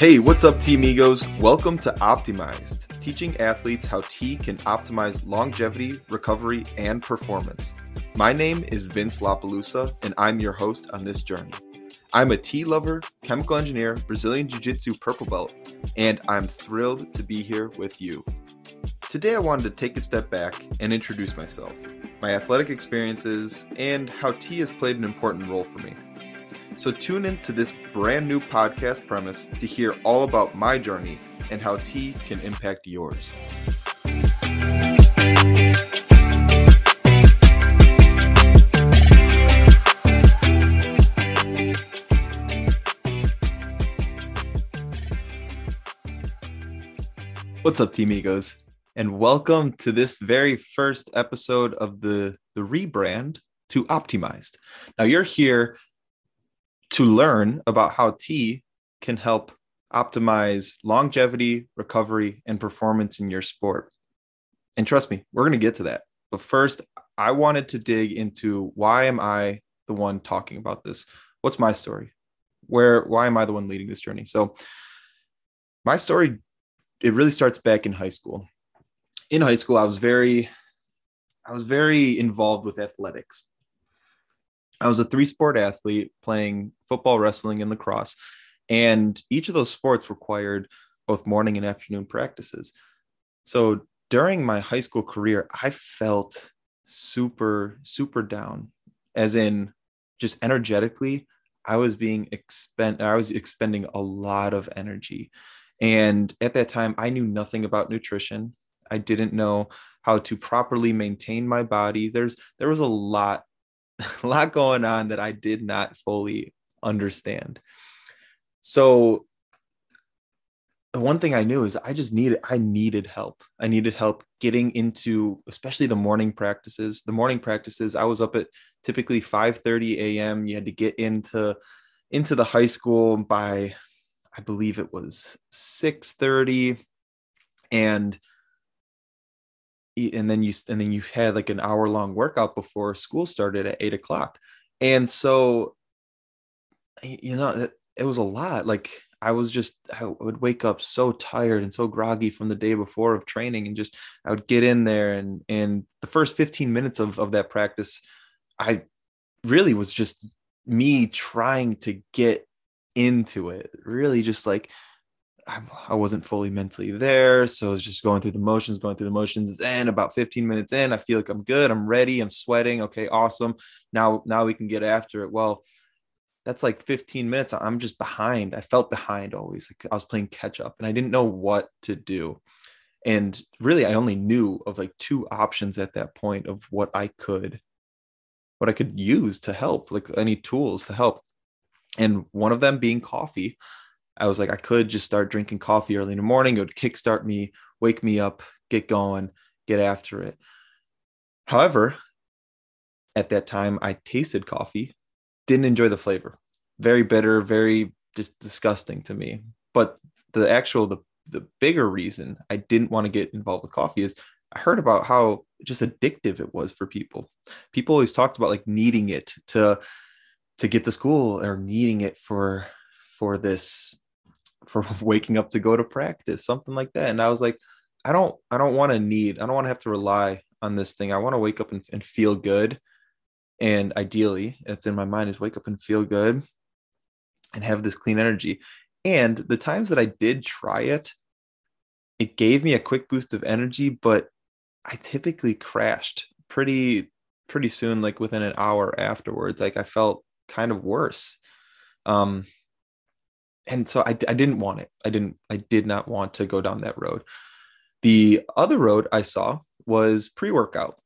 Hey, what's up, Team Egos? Welcome to Optimized, teaching athletes how tea can optimize longevity, recovery, and performance. My name is Vince LaPalusa, and I'm your host on this journey. I'm a tea lover, chemical engineer, Brazilian Jiu Jitsu purple belt, and I'm thrilled to be here with you. Today, I wanted to take a step back and introduce myself, my athletic experiences, and how tea has played an important role for me. So, tune in to this brand new podcast premise to hear all about my journey and how tea can impact yours. What's up, Team Egos? And welcome to this very first episode of the, the rebrand to Optimized. Now, you're here to learn about how tea can help optimize longevity, recovery, and performance in your sport. And trust me, we're going to get to that. But first, I wanted to dig into why am I the one talking about this? What's my story? Where why am I the one leading this journey? So my story it really starts back in high school. In high school, I was very I was very involved with athletics. I was a three sport athlete playing football, wrestling, and lacrosse. And each of those sports required both morning and afternoon practices. So during my high school career, I felt super, super down, as in just energetically, I was being expend I was expending a lot of energy. And at that time, I knew nothing about nutrition. I didn't know how to properly maintain my body. There's there was a lot a lot going on that I did not fully understand. So the one thing I knew is I just needed I needed help. I needed help getting into especially the morning practices. The morning practices, I was up at typically 5:30 a.m. You had to get into into the high school by I believe it was 6:30 and and then you and then you had like an hour long workout before school started at eight o'clock. And so you know it, it was a lot. Like i was just i would wake up so tired and so groggy from the day before of training and just i would get in there and and the first 15 minutes of, of that practice i really was just me trying to get into it. Really just like I wasn't fully mentally there. So it's just going through the motions, going through the motions. Then about 15 minutes in, I feel like I'm good. I'm ready. I'm sweating. Okay, awesome. Now, now we can get after it. Well, that's like 15 minutes. I'm just behind. I felt behind always. Like I was playing catch up and I didn't know what to do. And really, I only knew of like two options at that point of what I could, what I could use to help, like any tools to help. And one of them being coffee I was like, I could just start drinking coffee early in the morning. It would kickstart me, wake me up, get going, get after it. However, at that time, I tasted coffee, didn't enjoy the flavor. Very bitter, very just disgusting to me. But the actual, the, the bigger reason I didn't want to get involved with coffee is I heard about how just addictive it was for people. People always talked about like needing it to to get to school or needing it for for this for waking up to go to practice, something like that. And I was like, I don't, I don't want to need, I don't want to have to rely on this thing. I want to wake up and, and feel good. And ideally, it's in my mind is wake up and feel good and have this clean energy. And the times that I did try it, it gave me a quick boost of energy, but I typically crashed pretty pretty soon, like within an hour afterwards. Like I felt kind of worse. Um, and so I, I didn't want it. I didn't, I did not want to go down that road. The other road I saw was pre workout.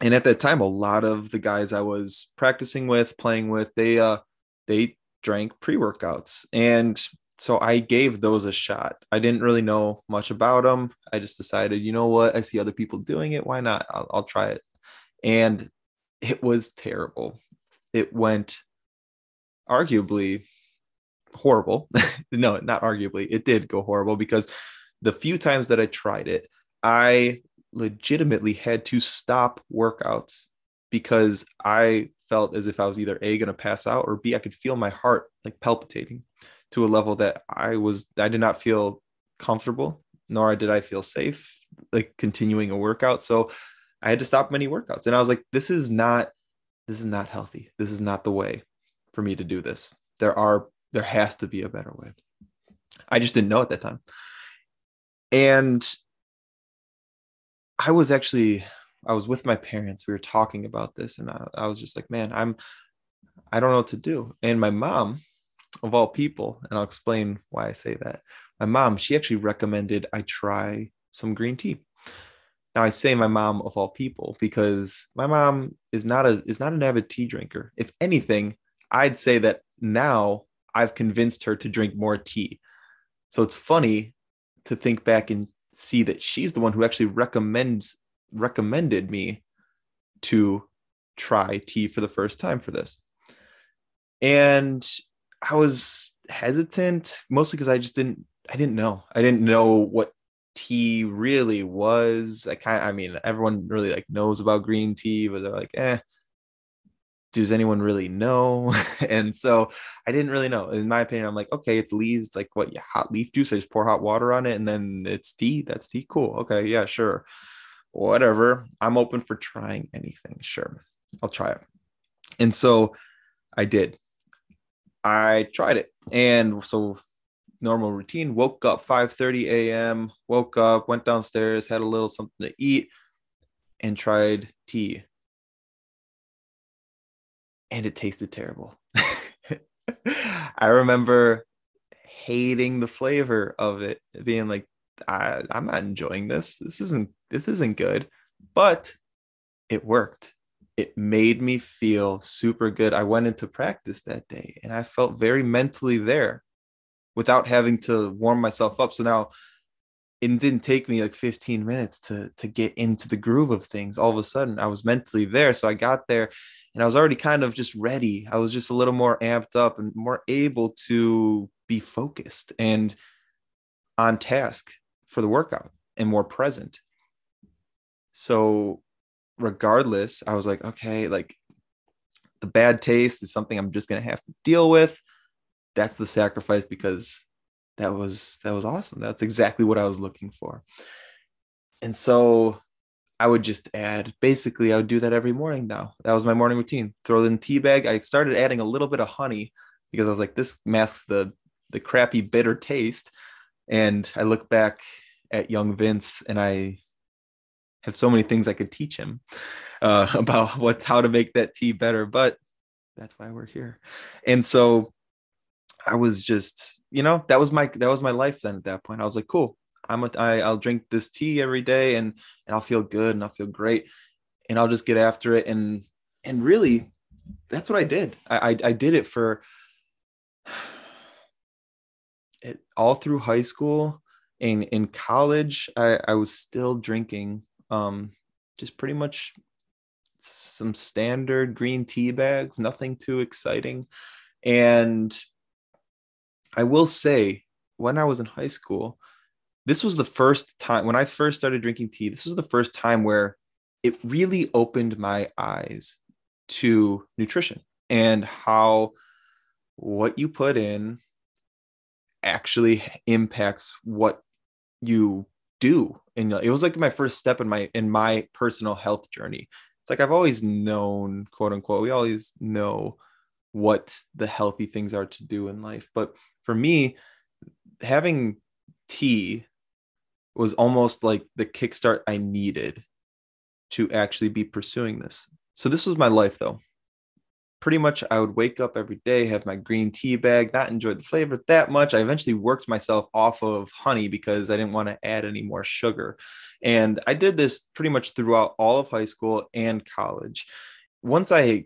And at that time, a lot of the guys I was practicing with, playing with, they, uh, they drank pre workouts. And so I gave those a shot. I didn't really know much about them. I just decided, you know what? I see other people doing it. Why not? I'll, I'll try it. And it was terrible. It went arguably horrible. no, not arguably, it did go horrible because the few times that I tried it, I legitimately had to stop workouts because I felt as if I was either A, going to pass out, or B, I could feel my heart like palpitating. to a level that I was I did not feel comfortable, nor did I feel safe like continuing a workout. So I had to stop many workouts. And I was like, this is not this is not healthy. This is not the way for me to do this. There are there has to be a better way. I just didn't know at that time. And I was actually I was with my parents. We were talking about this, and I, I was just like, man, I'm I don't know what to do. And my mom, of all people, and I'll explain why I say that. My mom, she actually recommended I try some green tea. Now I say my mom of all people because my mom is not a is not an avid tea drinker. If anything, I'd say that now I've convinced her to drink more tea. So it's funny to think back and see that she's the one who actually recommends recommended me to try tea for the first time for this. And I was hesitant mostly because I just didn't I didn't know. I didn't know what tea really was. I kind I mean everyone really like knows about green tea, but they're like, eh, does anyone really know? and so I didn't really know. In my opinion, I'm like, okay, it's leaves, it's like what you hot leaf juice. I just pour hot water on it and then it's tea. That's tea. Cool. Okay, yeah, sure. Whatever. I'm open for trying anything. Sure. I'll try it. And so I did. I tried it. And so normal routine, woke up 5:30 a.m., woke up, went downstairs, had a little something to eat, and tried tea and it tasted terrible. I remember hating the flavor of it, being like, I, I'm not enjoying this. This isn't this isn't good. But it worked. It made me feel super good. I went into practice that day and I felt very mentally there without having to warm myself up. So now it didn't take me like 15 minutes to to get into the groove of things. All of a sudden, I was mentally there. So I got there and I was already kind of just ready. I was just a little more amped up and more able to be focused and on task for the workout and more present. So, regardless, I was like, okay, like the bad taste is something I'm just going to have to deal with. That's the sacrifice because that was that was awesome. That's exactly what I was looking for. And so I would just add basically I would do that every morning now. That was my morning routine. Throw in tea bag. I started adding a little bit of honey because I was like, this masks the the crappy bitter taste. And I look back at young Vince and I have so many things I could teach him uh, about what how to make that tea better. But that's why we're here. And so I was just, you know, that was my that was my life then at that point. I was like, cool, I'm a, I, I'll drink this tea every day and and I'll feel good and I'll feel great and I'll just get after it and and really that's what I did. I I, I did it for it all through high school and in college I, I was still drinking um just pretty much some standard green tea bags, nothing too exciting. And I will say, when I was in high school, this was the first time when I first started drinking tea. This was the first time where it really opened my eyes to nutrition and how what you put in actually impacts what you do and it was like my first step in my in my personal health journey it's like i've always known quote unquote we always know what the healthy things are to do in life but for me having tea was almost like the kickstart I needed to actually be pursuing this. So this was my life though. Pretty much I would wake up every day, have my green tea bag, not enjoy the flavor that much. I eventually worked myself off of honey because I didn't want to add any more sugar. And I did this pretty much throughout all of high school and college. Once I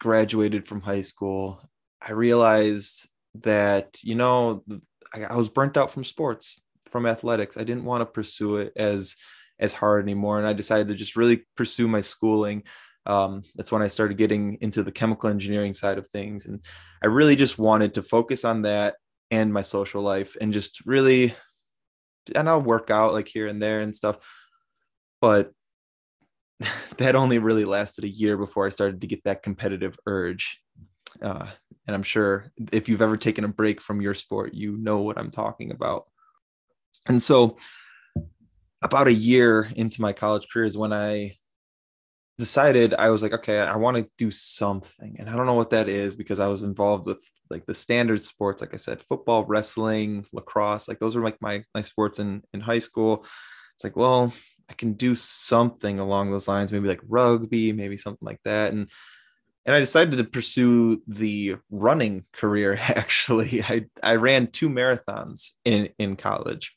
graduated from high school, I realized that, you know, I, was burnt out from sports from athletics. I didn't want to pursue it as as hard anymore, and I decided to just really pursue my schooling. Um, that's when I started getting into the chemical engineering side of things, and I really just wanted to focus on that and my social life, and just really, and I'll work out like here and there and stuff, but that only really lasted a year before I started to get that competitive urge. Uh, and I'm sure if you've ever taken a break from your sport, you know what I'm talking about. And so, about a year into my college career is when I decided I was like, okay, I want to do something. And I don't know what that is because I was involved with like the standard sports, like I said, football, wrestling, lacrosse, like those were like my my sports in in high school. It's like, well, I can do something along those lines, maybe like rugby, maybe something like that. And and I decided to pursue the running career. Actually, I I ran two marathons in in college,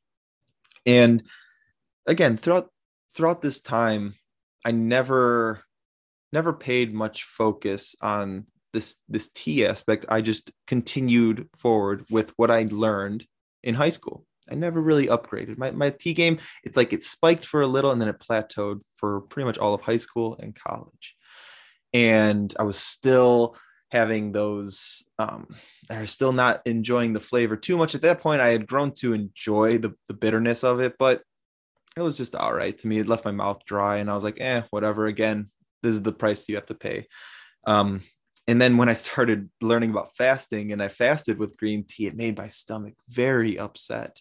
and again throughout throughout this time, I never never paid much focus on this this tea aspect. I just continued forward with what I learned in high school. I never really upgraded my my tea game. It's like it spiked for a little and then it plateaued for pretty much all of high school and college. And I was still having those um I was still not enjoying the flavor too much at that point. I had grown to enjoy the, the bitterness of it, but it was just all right to me. It left my mouth dry and I was like, eh, whatever. Again, this is the price you have to pay. Um, and then when I started learning about fasting and I fasted with green tea, it made my stomach very upset.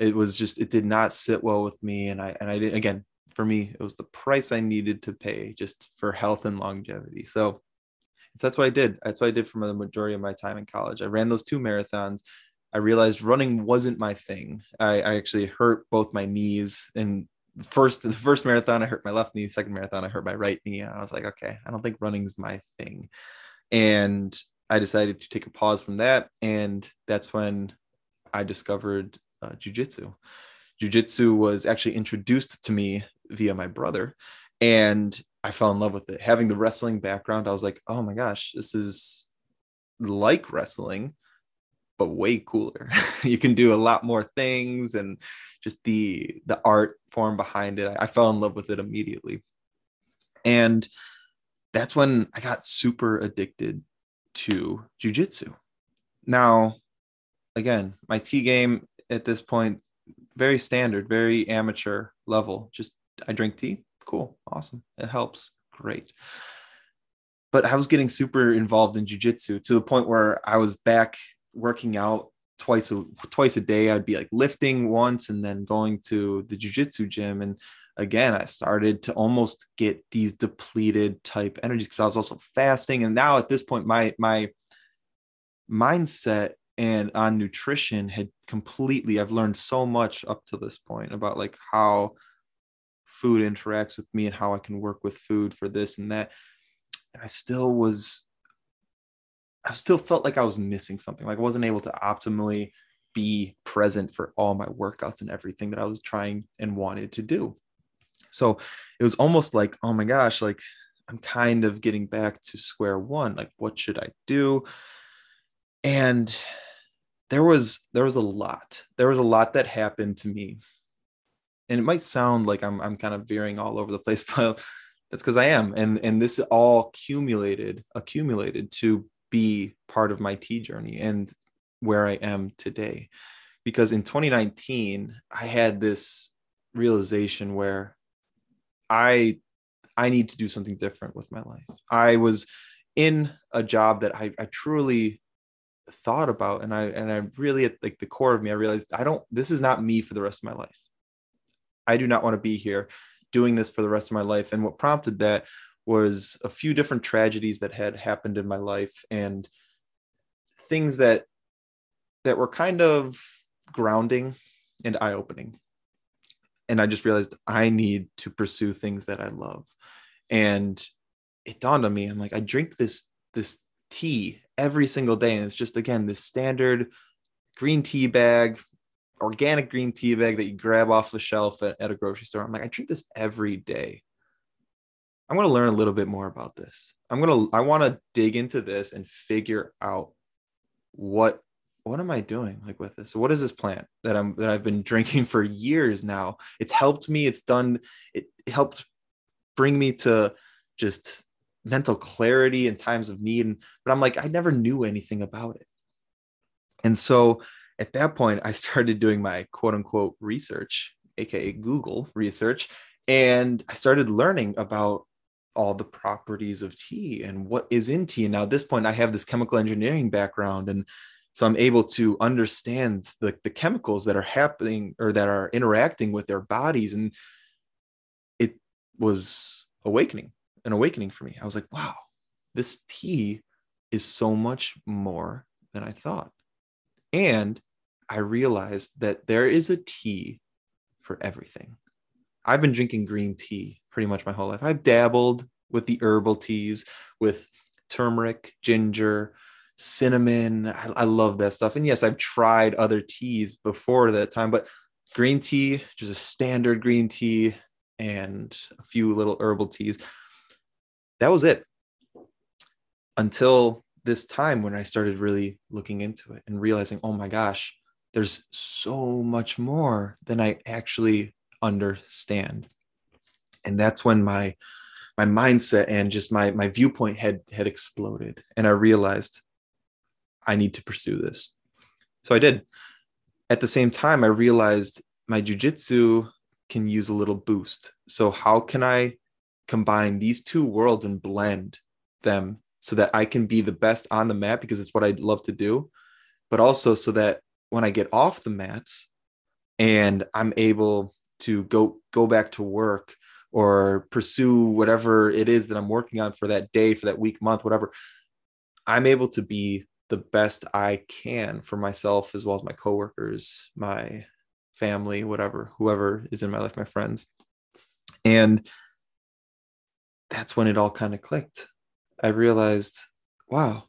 It was just, it did not sit well with me. And I, and I did, again, for me, it was the price I needed to pay just for health and longevity. So, so that's what I did. That's what I did for the majority of my time in college. I ran those two marathons. I realized running wasn't my thing. I, I actually hurt both my knees and first the first marathon I hurt my left knee, second marathon I hurt my right knee. I was like, okay, I don't think running's my thing. And I decided to take a pause from that. And that's when I discovered uh, jujitsu. Jujitsu was actually introduced to me via my brother. And I fell in love with it. Having the wrestling background, I was like, oh my gosh, this is like wrestling, but way cooler. you can do a lot more things and just the the art form behind it. I, I fell in love with it immediately. And that's when I got super addicted to jujitsu. Now, again, my tea game at this point, very standard, very amateur level. Just I drink tea. Cool. Awesome. It helps. Great. But I was getting super involved in jujitsu to the point where I was back working out twice a twice a day. I'd be like lifting once and then going to the jujitsu gym. And again, I started to almost get these depleted type energies because I was also fasting. And now at this point, my my mindset and on nutrition had completely I've learned so much up to this point about like how food interacts with me and how I can work with food for this and that. And I still was I still felt like I was missing something. Like I wasn't able to optimally be present for all my workouts and everything that I was trying and wanted to do. So it was almost like, oh my gosh, like I'm kind of getting back to square one. Like, what should I do? And there was there was a lot. There was a lot that happened to me. And it might sound like I'm I'm kind of veering all over the place, but that's because I am. And and this all accumulated, accumulated to be part of my tea journey and where I am today. Because in 2019, I had this realization where I I need to do something different with my life. I was in a job that I, I truly thought about and I and I really at like the core of me, I realized I don't this is not me for the rest of my life. I do not want to be here doing this for the rest of my life. And what prompted that was a few different tragedies that had happened in my life and things that that were kind of grounding and eye-opening and I just realized I need to pursue things that I love. And it dawned on me, I'm like, I drink this this tea every single day. And it's just again this standard green tea bag, organic green tea bag that you grab off the shelf at, at a grocery store. I'm like, I drink this every day. I'm going to learn a little bit more about this. I'm going to I want to dig into this and figure out what what am I doing like with this? What is this plant that I'm that I've been drinking for years now? It's helped me. It's done. It, it helped bring me to just mental clarity in times of need. And but I'm like I never knew anything about it. And so at that point, I started doing my quote unquote research, aka Google research, and I started learning about all the properties of tea and what is in tea. And now at this point, I have this chemical engineering background. And so I'm able to understand the, the chemicals that are happening or that are interacting with their bodies. And it was awakening, an awakening for me. I was like, wow, this tea is so much more than I thought. And I realized that there is a tea for everything. I've been drinking green tea pretty much my whole life. I've dabbled with the herbal teas with turmeric, ginger, cinnamon. I, I, love that stuff. And yes, I've tried other teas before that time, but green tea, just a standard green tea and a few little herbal teas. That was it until this time when I started really looking into it and realizing, oh my gosh, there's so much more than I actually understand. And that's when my my mindset and just my my viewpoint had had exploded and I realized I need to pursue this. So I did. At the same time I realized my jujitsu can use a little boost. So how can I combine these two worlds and blend them so that I can be the best on the mat because it's what I love to do, but also so that when I get off the mats and I'm able to go go back to work or pursue whatever it is that I'm working on for that day, for that week, month, whatever, I'm able to be the best I can for myself as well as my coworkers, my family, whatever, whoever is in my life, my friends. And that's when it all kind of clicked. I realized, wow,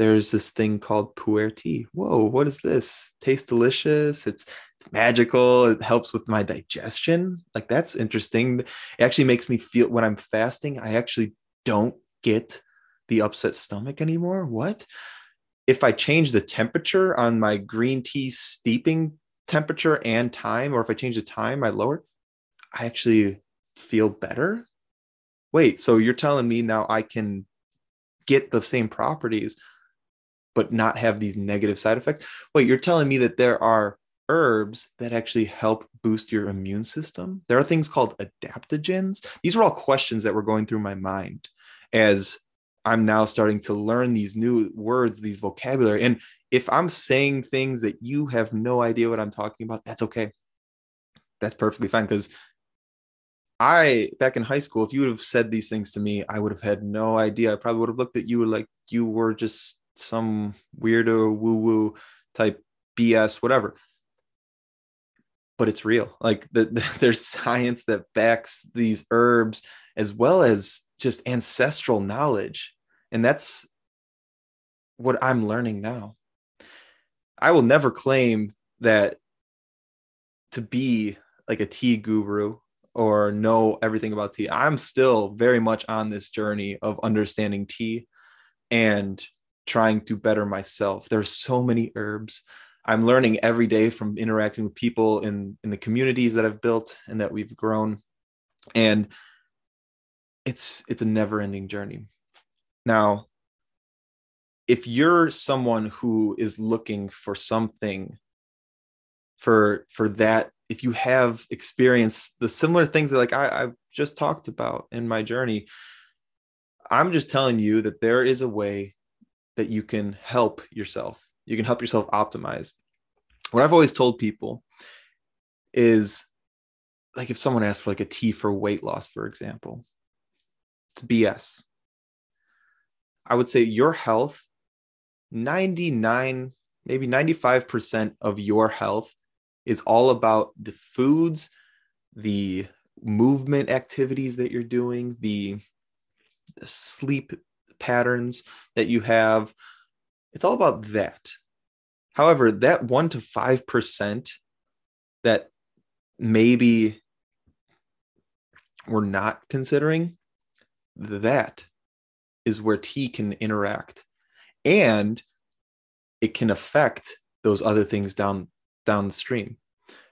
there's this thing called pu'er tea. Whoa, what is this? Tastes delicious. It's it's magical. It helps with my digestion. Like that's interesting. It actually makes me feel when I'm fasting, I actually don't get the upset stomach anymore. What? If I change the temperature on my green tea steeping temperature and time, or if I change the time, I lower, I actually feel better. Wait, so you're telling me now I can get the same properties but not have these negative side effects. Wait, you're telling me that there are herbs that actually help boost your immune system? There are things called adaptogens. These are all questions that were going through my mind as I'm now starting to learn these new words, these vocabulary. And if I'm saying things that you have no idea what I'm talking about, that's okay. That's perfectly fine because I back in high school, if you would have said these things to me, I would have had no idea. I probably would have looked at you like you were just some weirdo woo woo type BS, whatever. But it's real. Like the, the, there's science that backs these herbs as well as just ancestral knowledge. And that's what I'm learning now. I will never claim that to be like a tea guru or know everything about tea. I'm still very much on this journey of understanding tea and trying to better myself. There's so many herbs. I'm learning every day from interacting with people in in the communities that I've built and that we've grown. And it's it's a never-ending journey. Now, if you're someone who is looking for something for for that if you have experienced the similar things that like I, I've just talked about in my journey, I'm just telling you that there is a way that you can help yourself. You can help yourself optimize. What I've always told people is like if someone asks for like a tea for weight loss, for example, it's BS. I would say your health, 99, maybe 95% of your health is all about the foods, the movement activities that you're doing, the sleep patterns that you have. It's all about that. However, that 1 to 5% that maybe we're not considering, that is where tea can interact and it can affect those other things down downstream.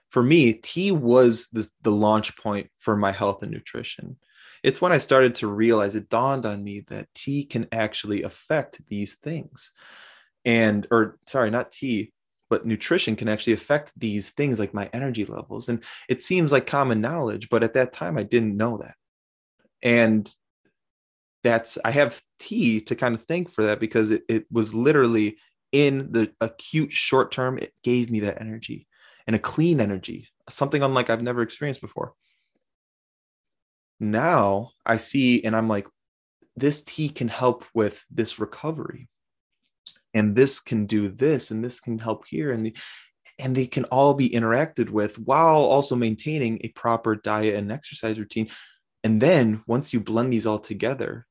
For me, tea was the, the launch point for my health and nutrition it's when I started to realize it dawned on me that tea can actually affect these things. And, or sorry, not tea, but nutrition can actually affect these things like my energy levels. And it seems like common knowledge, but at that time I didn't know that. And that's I have tea to kind of thank for that because it, it was literally in the acute short term, it gave me that energy and a clean energy, something unlike I've never experienced before. Now I see and I'm like, this tea can help with this recovery. And this can do this, and this can help here. And the, and they can all be interacted with while also maintaining a proper diet and exercise routine. And then once you blend these all together,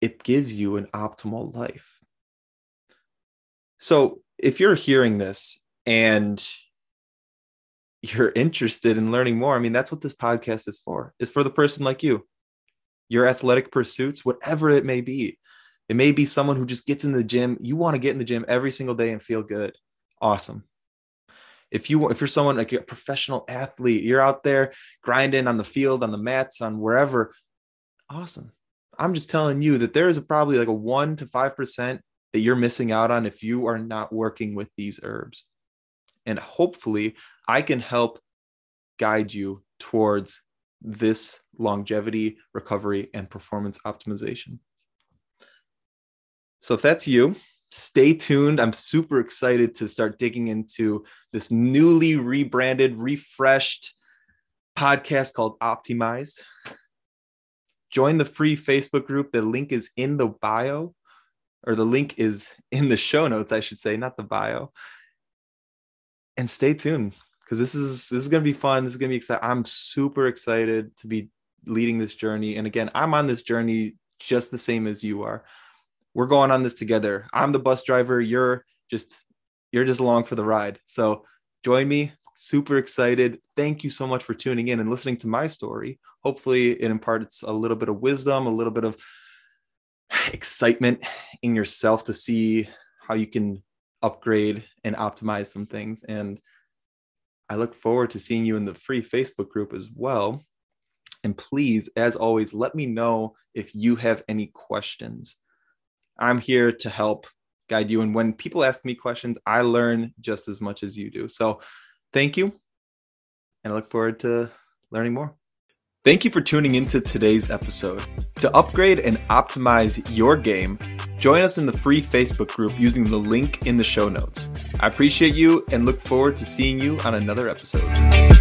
it gives you an optimal life. So if you're hearing this and you're interested in learning more, I mean, that's what this podcast is for. It's for the person like you, your athletic pursuits, whatever it may be. It may be someone who just gets in the gym. You want to get in the gym every single day and feel good. Awesome. If you if you're someone like a professional athlete, you're out there grinding on the field, on the mats, on wherever. Awesome. I'm just telling you that there is probably like a one to five percent that you're missing out on if you are not working with these herbs. And hopefully, I can help guide you towards this longevity, recovery, and performance optimization. So, if that's you, stay tuned. I'm super excited to start digging into this newly rebranded, refreshed podcast called Optimized join the free Facebook group. The link is in the bio, or the link is in the show notes, I should say, not the bio. And stay tuned because this is this is gonna be fun. This is gonna be exciting. I'm super excited to be leading this journey. And again, I'm on this journey just the same as you are. We're going on this together. I'm the bus driver. You're just you're just along for the ride. So join me super excited. Thank you so much for tuning in and listening to my story. Hopefully, it imparts a little bit of wisdom, a little bit of excitement in yourself to see how you can upgrade and optimize some things. And I look forward to seeing you in the free Facebook group as well. And please, as always, let me know if you have any questions. I'm here to help guide you. And when people ask me questions, I learn just as much as you do. So thank you. And I look forward to learning more. Thank you for tuning into today's episode. To upgrade and optimize your game, join us in the free Facebook group using the link in the show notes. I appreciate you and look forward to seeing you on another episode.